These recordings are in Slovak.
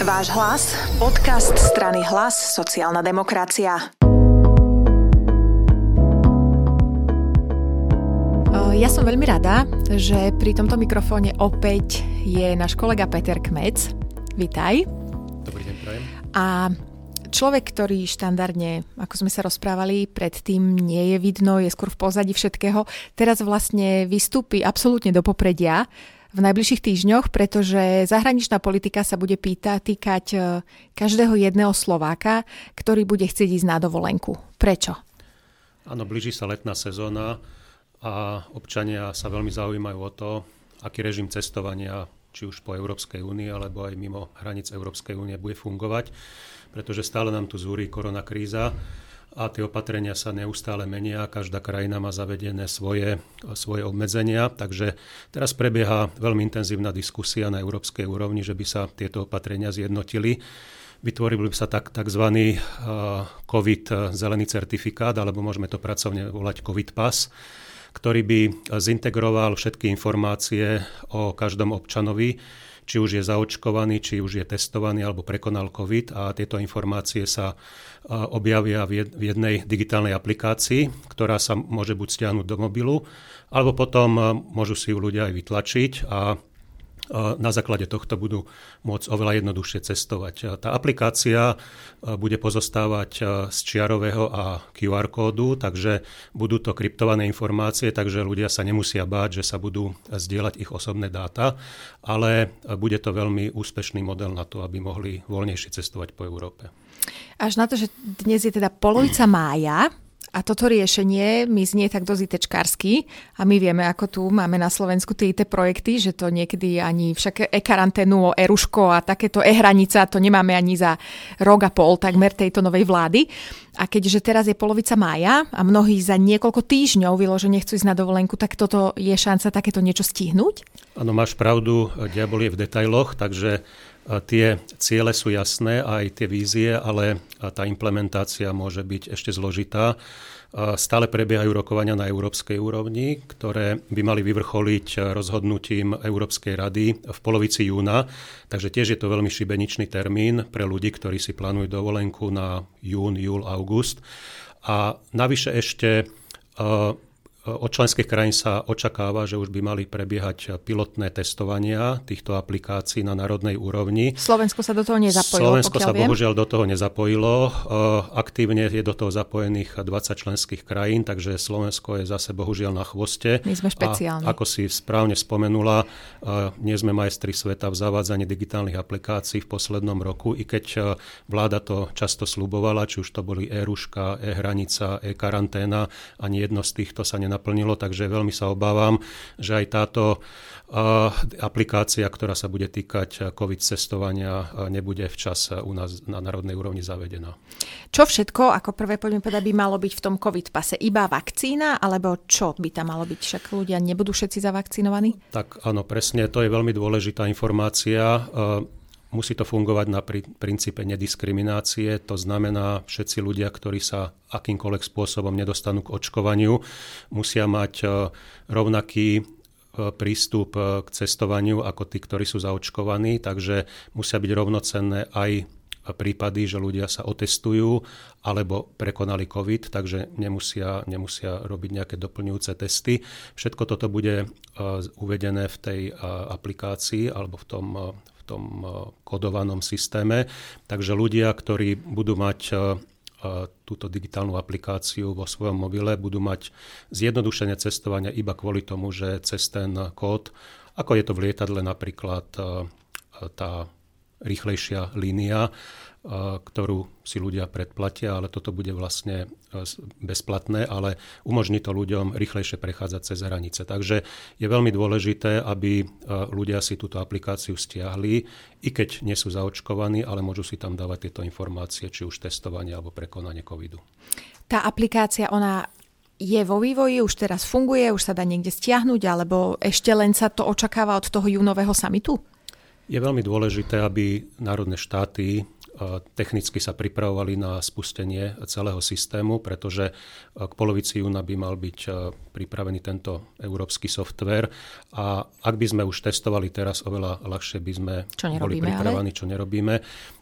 Váš hlas, podcast strany Hlas, sociálna demokracia. Ja som veľmi rada, že pri tomto mikrofóne opäť je náš kolega Peter Kmec. Vítaj. Dobrý deň, prajem. A človek, ktorý štandardne, ako sme sa rozprávali, predtým nie je vidno, je skôr v pozadí všetkého, teraz vlastne vystúpi absolútne do popredia v najbližších týždňoch, pretože zahraničná politika sa bude pýta, týkať e, každého jedného Slováka, ktorý bude chcieť ísť na dovolenku. Prečo? Áno, blíži sa letná sezóna a občania sa veľmi zaujímajú o to, aký režim cestovania či už po Európskej únii alebo aj mimo hranic Európskej únie bude fungovať, pretože stále nám tu zúri koronakríza a tie opatrenia sa neustále menia, každá krajina má zavedené svoje, svoje obmedzenia, takže teraz prebieha veľmi intenzívna diskusia na európskej úrovni, že by sa tieto opatrenia zjednotili. Vytvoril by sa tak, tzv. COVID zelený certifikát, alebo môžeme to pracovne volať COVID pas, ktorý by zintegroval všetky informácie o každom občanovi, či už je zaočkovaný, či už je testovaný alebo prekonal COVID a tieto informácie sa objavia v jednej digitálnej aplikácii, ktorá sa môže buď stiahnuť do mobilu, alebo potom môžu si ju ľudia aj vytlačiť a na základe tohto budú môcť oveľa jednoduchšie cestovať. Tá aplikácia bude pozostávať z čiarového a QR kódu, takže budú to kryptované informácie, takže ľudia sa nemusia báť, že sa budú zdieľať ich osobné dáta, ale bude to veľmi úspešný model na to, aby mohli voľnejšie cestovať po Európe. Až na to, že dnes je teda polovica mája, a toto riešenie mi znie tak dosť itečkársky a my vieme, ako tu máme na Slovensku tie IT projekty, že to niekedy ani však e-karanténu, e-ruško a takéto e-hranica to nemáme ani za rok a pol takmer tejto novej vlády. A keďže teraz je polovica mája a mnohí za niekoľko týždňov vyložene chcú ísť na dovolenku, tak toto je šanca takéto niečo stihnúť? Áno, máš pravdu, diabol je v detailoch, takže Tie ciele sú jasné, aj tie vízie, ale tá implementácia môže byť ešte zložitá. Stále prebiehajú rokovania na európskej úrovni, ktoré by mali vyvrcholiť rozhodnutím Európskej rady v polovici júna. Takže tiež je to veľmi šibeničný termín pre ľudí, ktorí si plánujú dovolenku na jún, júl, august. A navyše ešte od členských krajín sa očakáva, že už by mali prebiehať pilotné testovania týchto aplikácií na národnej úrovni. Slovensko sa do toho nezapojilo. Slovensko sa viem. bohužiaľ do toho nezapojilo. E, aktívne je do toho zapojených 20 členských krajín, takže Slovensko je zase bohužiaľ na chvoste. My sme špeciálni. A ako si správne spomenula, e, nie sme majstri sveta v zavádzaní digitálnych aplikácií v poslednom roku, i keď e, vláda to často slubovala, či už to boli e-ruška, e-hranica, e-karanténa, ani jedno z týchto sa nenaplnilo, takže veľmi sa obávam, že aj táto aplikácia, ktorá sa bude týkať COVID cestovania, nebude včas u nás na národnej úrovni zavedená. Čo všetko, ako prvé poďme povedať, by malo byť v tom COVID pase? Iba vakcína, alebo čo by tam malo byť? Však ľudia nebudú všetci zavakcinovaní? Tak áno, presne, to je veľmi dôležitá informácia. Musí to fungovať na princípe nediskriminácie, to znamená, všetci ľudia, ktorí sa akýmkoľvek spôsobom nedostanú k očkovaniu, musia mať e, rovnaký e, prístup e, k cestovaniu ako tí, ktorí sú zaočkovaní, takže musia byť rovnocenné aj prípady, že ľudia sa otestujú alebo prekonali COVID, takže nemusia, nemusia robiť nejaké doplňujúce testy. Všetko toto bude uvedené v tej aplikácii alebo v tom, tom eh, kodovanom systéme. Takže ľudia, ktorí budú mať eh, eh, túto digitálnu aplikáciu vo svojom mobile, budú mať zjednodušenie cestovania iba kvôli tomu, že cez ten kód, ako je to v lietadle napríklad tá rýchlejšia línia, ktorú si ľudia predplatia, ale toto bude vlastne bezplatné, ale umožní to ľuďom rýchlejšie prechádzať cez hranice. Takže je veľmi dôležité, aby ľudia si túto aplikáciu stiahli, i keď nie sú zaočkovaní, ale môžu si tam dávať tieto informácie, či už testovanie alebo prekonanie covidu. Tá aplikácia, ona je vo vývoji, už teraz funguje, už sa dá niekde stiahnuť, alebo ešte len sa to očakáva od toho júnového samitu? Je veľmi dôležité, aby národné štáty technicky sa pripravovali na spustenie celého systému, pretože k polovici júna by mal byť pripravený tento európsky software a ak by sme už testovali teraz, oveľa ľahšie by sme čo boli pripravení, ale? čo nerobíme.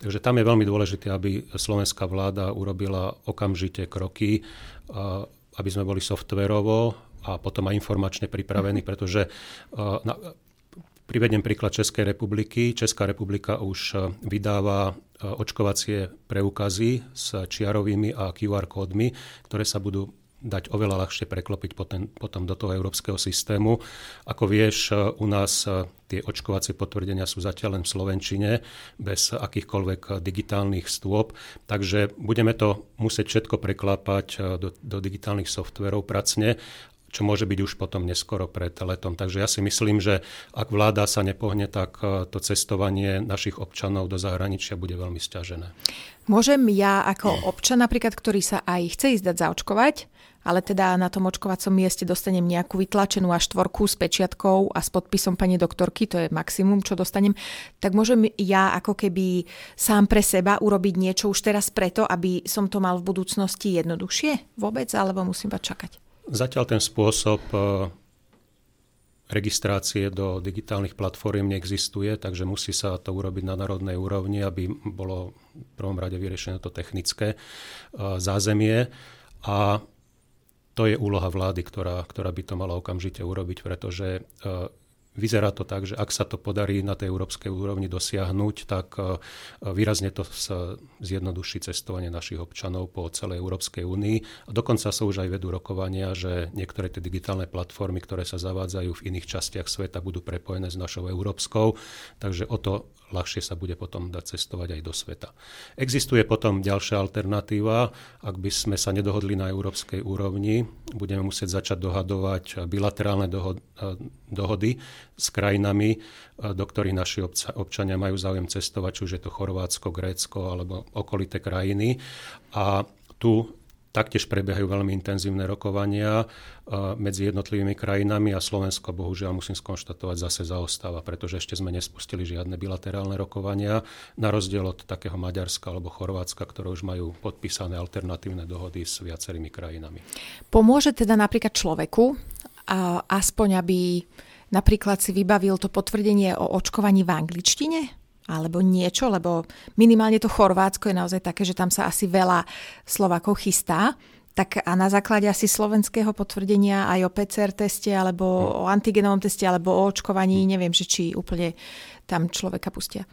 Takže tam je veľmi dôležité, aby slovenská vláda urobila okamžite kroky, aby sme boli softverovo a potom aj informačne pripravení, pretože na, Privediem príklad Českej republiky. Česká republika už e, vydáva e, očkovacie preukazy s čiarovými a QR kódmi, ktoré sa budú dať oveľa ľahšie preklopiť potom, potom do toho európskeho systému. Ako vieš, e, u nás tie očkovacie potvrdenia sú zatiaľ len v Slovenčine, bez akýchkoľvek digitálnych stôp, takže budeme to musieť všetko preklápať do, do digitálnych softverov pracne čo môže byť už potom neskoro pred letom. Takže ja si myslím, že ak vláda sa nepohne, tak e, to cestovanie našich občanov do zahraničia bude veľmi stiažené. Môžem ja ako občan napríklad, ktorý sa aj chce ísť dať zaočkovať, ale teda na tom očkovacom mieste dostanem nejakú vytlačenú až štvorku s pečiatkou a s podpisom pani doktorky, to je maximum, čo dostanem, tak môžem ja ako keby sám pre seba urobiť niečo už teraz preto, aby som to mal v budúcnosti jednoduchšie vôbec, alebo musím iba čakať? Zatiaľ ten spôsob e, registrácie do digitálnych platform neexistuje, takže musí sa to urobiť na národnej úrovni, aby bolo v prvom rade vyriešené to technické e, zázemie. A to je úloha vlády, ktorá, ktorá by to mala okamžite urobiť, pretože e, Vyzerá to tak, že ak sa to podarí na tej európskej úrovni dosiahnuť, tak e, výrazne to zjednoduší cestovanie našich občanov po celej Európskej únii. A dokonca sa už aj vedú rokovania, že niektoré tie digitálne platformy, ktoré sa zavádzajú v iných častiach sveta, budú prepojené s našou európskou, takže o to ľahšie sa bude potom dať cestovať aj do sveta. Existuje potom ďalšia alternatíva, ak by sme sa nedohodli na európskej úrovni, budeme musieť začať dohadovať bilaterálne dohody s krajinami, do ktorých naši občania majú záujem cestovať, či už je to Chorvátsko, Grécko alebo okolité krajiny. A tu Taktiež prebiehajú veľmi intenzívne rokovania medzi jednotlivými krajinami a Slovensko, bohužiaľ musím skonštatovať, zase zaostáva, pretože ešte sme nespustili žiadne bilaterálne rokovania, na rozdiel od takého Maďarska alebo Chorvátska, ktoré už majú podpísané alternatívne dohody s viacerými krajinami. Pomôže teda napríklad človeku, aspoň aby napríklad si vybavil to potvrdenie o očkovaní v angličtine? Alebo niečo, lebo minimálne to Chorvátsko je naozaj také, že tam sa asi veľa Slovákov chystá. Tak a na základe asi slovenského potvrdenia aj o PCR teste, alebo hm. o antigenovom teste, alebo o očkovaní, neviem, že či úplne tam človeka pustia?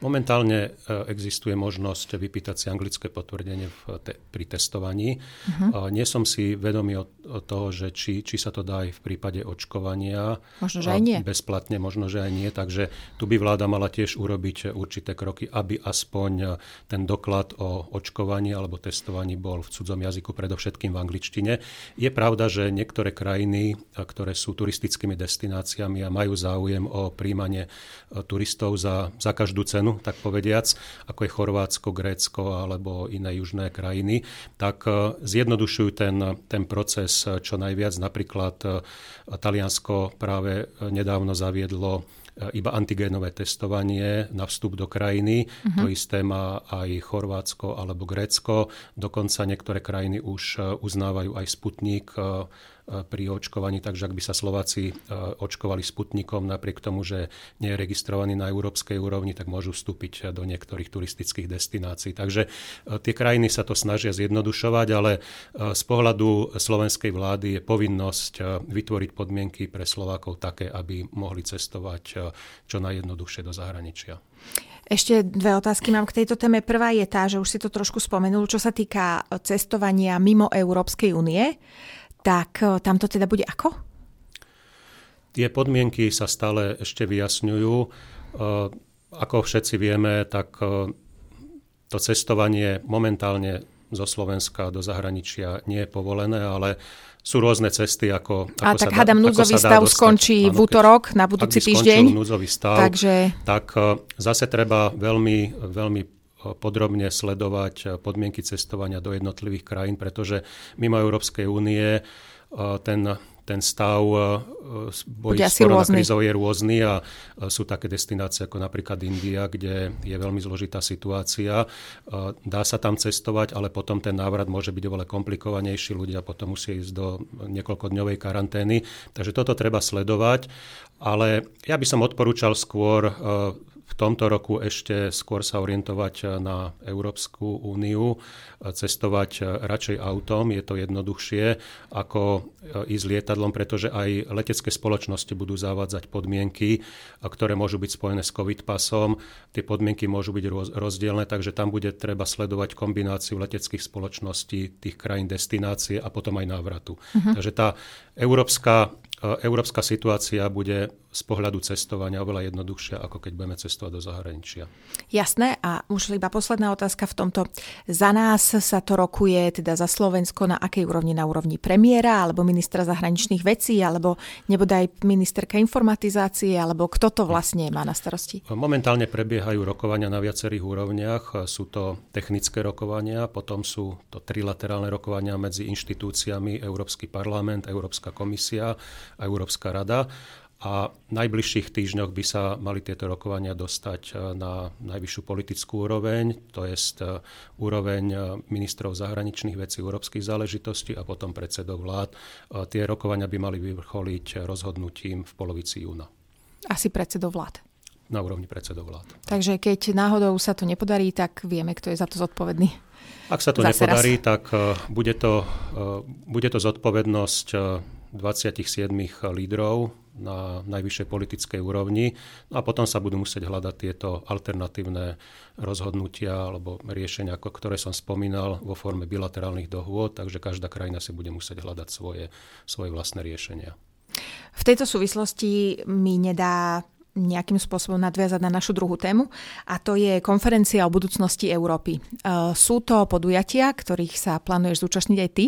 Momentálne e, existuje možnosť vypýtať si anglické potvrdenie v te, pri testovaní. Uh-huh. Nie som si vedomý o, o toho, že či, či sa to dá aj v prípade očkovania. Možno, že aj nie. Bezplatne, možno, že aj nie. Takže tu by vláda mala tiež urobiť určité kroky, aby aspoň ten doklad o očkovaní alebo testovaní bol v cudzom jazyku, predovšetkým v angličtine. Je pravda, že niektoré krajiny, ktoré sú turistickými destináciami a majú záujem o príjmanie turistov za, za každú cenu, tak povediac, ako je Chorvátsko, Grécko alebo iné južné krajiny, tak e, zjednodušujú ten, ten proces čo najviac. Napríklad e, Taliansko práve nedávno zaviedlo e, iba antigénové testovanie na vstup do krajiny. Uh-huh. To isté má aj Chorvátsko alebo Grécko. Dokonca niektoré krajiny už uznávajú aj Sputnik pri očkovaní, takže ak by sa Slováci e, očkovali Sputnikom napriek tomu, že nie je registrovaný na európskej úrovni, tak môžu vstúpiť do niektorých turistických destinácií. Takže tie krajiny sa to snažia zjednodušovať, ale z pohľadu slovenskej vlády je povinnosť vytvoriť podmienky pre Slovákov také, aby mohli cestovať čo najjednoduchšie do zahraničia. Ešte dve otázky mám k tejto téme. Prvá je tá, že už si to trošku spomenul, čo sa týka cestovania mimo Európskej únie tak e, tam to teda bude ako? Tie podmienky sa stále ešte vyjasňujú. E, ako všetci vieme, tak e, to cestovanie momentálne zo Slovenska do zahraničia nie je povolené, ale sú rôzne cesty, ako, ako A tak hádam, núdzový stav dostať. skončí Áno, v útorok na budúci týždeň. núdzový stav, takže... tak zase treba veľmi, veľmi podrobne sledovať podmienky cestovania do jednotlivých krajín, pretože mimo Európskej únie ten, ten stav bojí s koronakrízou je rôzny a sú také destinácie ako napríklad India, kde je veľmi zložitá situácia. Dá sa tam cestovať, ale potom ten návrat môže byť oveľa komplikovanejší. Ľudia potom musia ísť do niekoľkodňovej karantény. Takže toto treba sledovať. Ale ja by som odporúčal skôr v tomto roku ešte skôr sa orientovať na Európsku úniu, cestovať radšej autom, je to jednoduchšie ako ísť lietadlom, pretože aj letecké spoločnosti budú zavádzať podmienky, ktoré môžu byť spojené s COVID pasom. Tie podmienky môžu byť rozdielne, takže tam bude treba sledovať kombináciu leteckých spoločností tých krajín destinácie a potom aj návratu. Uh-huh. Takže tá európska európska situácia bude z pohľadu cestovania oveľa jednoduchšia, ako keď budeme cestovať do zahraničia. Jasné. A už iba posledná otázka v tomto. Za nás sa to rokuje, teda za Slovensko, na akej úrovni? Na úrovni premiéra, alebo ministra zahraničných vecí, alebo nebodaj ministerka informatizácie, alebo kto to vlastne má na starosti? Momentálne prebiehajú rokovania na viacerých úrovniach. Sú to technické rokovania, potom sú to trilaterálne rokovania medzi inštitúciami Európsky parlament, Európska komisia a Európska rada. A v najbližších týždňoch by sa mali tieto rokovania dostať e, na najvyššiu politickú úroveň, to je e, úroveň e, ministrov zahraničných vecí, európskych záležitostí a potom predsedov vlád. Tie rokovania by mali vyvrcholiť rozhodnutím v polovici júna. Asi predsedov vlád. Na úrovni predsedov vlád. Takže keď náhodou sa to nepodarí, tak vieme, kto je za to zodpovedný. Ak sa to Zase nepodarí, raz. tak bude to, bude to zodpovednosť 27 lídrov na najvyššej politickej úrovni no a potom sa budú musieť hľadať tieto alternatívne rozhodnutia alebo riešenia, ktoré som spomínal vo forme bilaterálnych dohôd, takže každá krajina si bude musieť hľadať svoje, svoje vlastné riešenia. V tejto súvislosti mi nedá nejakým spôsobom nadviazať na našu druhú tému a to je konferencia o budúcnosti Európy. Sú to podujatia, ktorých sa plánuješ zúčastniť aj ty,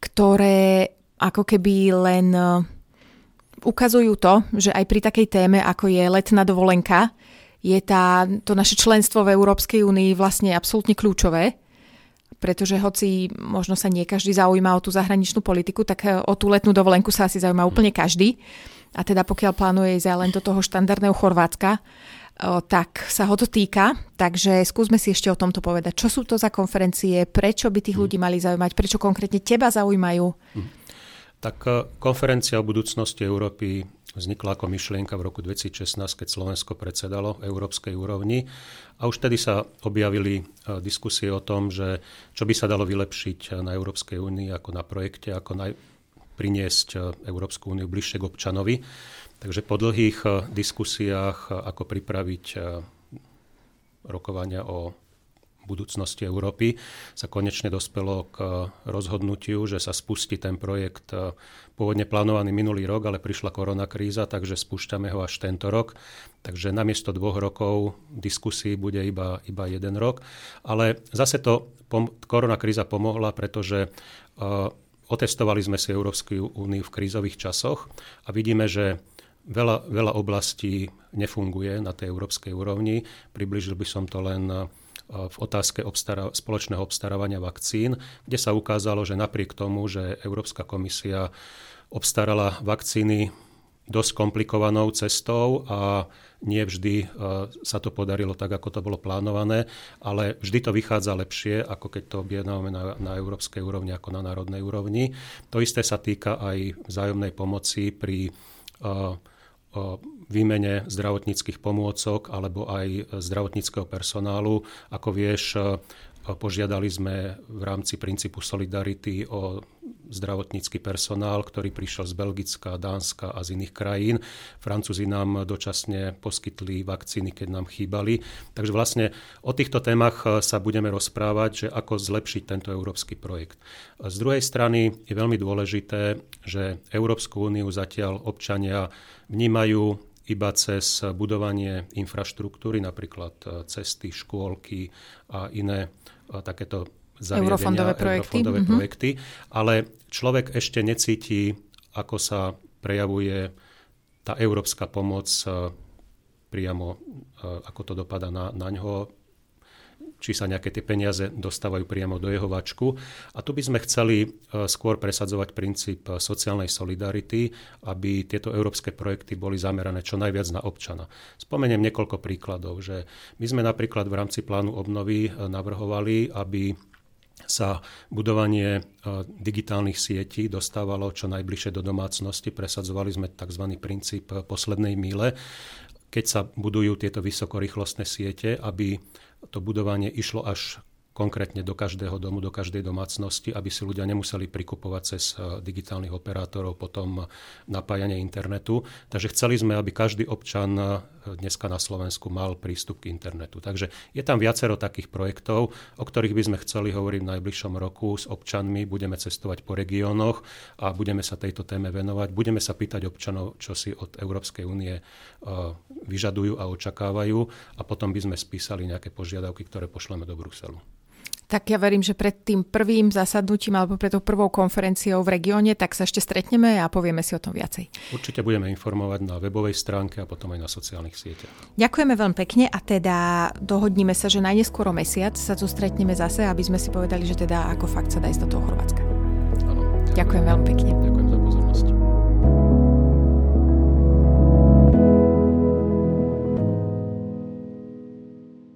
ktoré ako keby len e, ukazujú to, že aj pri takej téme, ako je letná dovolenka, je tá, to naše členstvo v Európskej únii vlastne absolútne kľúčové, pretože hoci možno sa nie každý zaujíma o tú zahraničnú politiku, tak e, o tú letnú dovolenku sa asi zaujíma úplne každý. A teda pokiaľ plánuje ísť len do toho štandardného Chorvátska, e, tak sa ho to týka. Takže skúsme si ešte o tomto povedať. Čo sú to za konferencie, prečo by tých hm. ľudí mali zaujímať, prečo konkrétne teba zaujímajú? Hm. Tak e, konferencia o budúcnosti Európy vznikla ako myšlienka v roku 2016, keď Slovensko predsedalo európskej úrovni. A už tedy sa objavili e, diskusie o tom, že čo by sa dalo vylepšiť na Európskej únii ako na projekte, ako naj, priniesť e, Európsku úniu bližšie k občanovi. Takže po dlhých diskusiách, ako pripraviť rokovania o budúcnosti Európy sa konečne dospelo k rozhodnutiu, že sa spustí ten projekt eh, pôvodne plánovaný minulý rok, ale prišla koronakríza, takže spúšťame ho až tento rok. Takže namiesto dvoch rokov diskusí bude iba, iba jeden rok. Ale zase to pom- koronakríza pomohla, pretože uh, otestovali sme si Európsku úniu v krízových časoch a vidíme, že veľa, veľa oblastí nefunguje na tej európskej úrovni. Približil by som to len v otázke obstara- spoločného obstarávania vakcín, kde sa ukázalo, že napriek tomu, že Európska komisia obstarala vakcíny dosť komplikovanou cestou a nie vždy sa to podarilo tak, ako to bolo plánované, ale vždy to vychádza lepšie, ako keď to objednávame na, na európskej úrovni ako na národnej úrovni. To isté sa týka aj vzájomnej pomoci pri uh, výmene zdravotníckých pomôcok alebo aj zdravotníckého personálu. Ako vieš, požiadali sme v rámci princípu solidarity o zdravotnícky personál, ktorý prišiel z Belgicka, Dánska a z iných krajín. Francúzi nám dočasne poskytli vakcíny, keď nám chýbali. Takže vlastne o týchto témach sa budeme rozprávať, že ako zlepšiť tento európsky projekt. Z druhej strany je veľmi dôležité, že Európsku úniu zatiaľ občania vnímajú iba cez budovanie infraštruktúry, napríklad e, cesty, škôlky a iné e, takéto zariadenia, eurofondové projekty, eurofondové mm-hmm. projekty ale človek ešte necíti, ako sa prejavuje tá európska pomoc e, priamo, ako to dopada na, na ňo, či sa nejaké tie peniaze dostávajú priamo do jeho vačku. A tu by sme chceli e, skôr presadzovať princíp sociálnej solidarity, aby tieto európske projekty boli zamerané čo najviac na občana. Spomeniem niekoľko príkladov, že my sme napríklad v rámci plánu obnovy navrhovali, aby sa budovanie e, digitálnych sietí dostávalo čo najbližšie do domácnosti. Presadzovali sme tzv. princíp poslednej míle, keď sa budujú tieto vysokorýchlostné siete, aby to budovanie išlo až konkrétne do každého domu, do každej domácnosti, aby si ľudia nemuseli prikupovať cez eh, digitálnych operátorov potom napájanie internetu. Takže chceli sme, aby každý občan eh, dneska na Slovensku mal prístup k internetu. Takže je tam viacero takých projektov, o ktorých by sme chceli hovoriť v najbližšom roku s občanmi. Budeme cestovať po regiónoch a budeme sa tejto téme venovať. Budeme sa pýtať občanov, čo si od Európskej únie eh, vyžadujú a očakávajú a potom by sme spísali nejaké požiadavky, ktoré pošleme do Bruselu. Tak ja verím, že pred tým prvým zasadnutím alebo pred tou prvou konferenciou v regióne, tak sa ešte stretneme a povieme si o tom viacej. Určite budeme informovať na webovej stránke a potom aj na sociálnych sieťach. Ďakujeme veľmi pekne a teda dohodníme sa, že najneskôr mesiac sa tu stretneme zase, aby sme si povedali, že teda ako fakt sa dá ísť do toho Chorvátska. Áno. Ďakujem veľmi pekne. Ďakujem.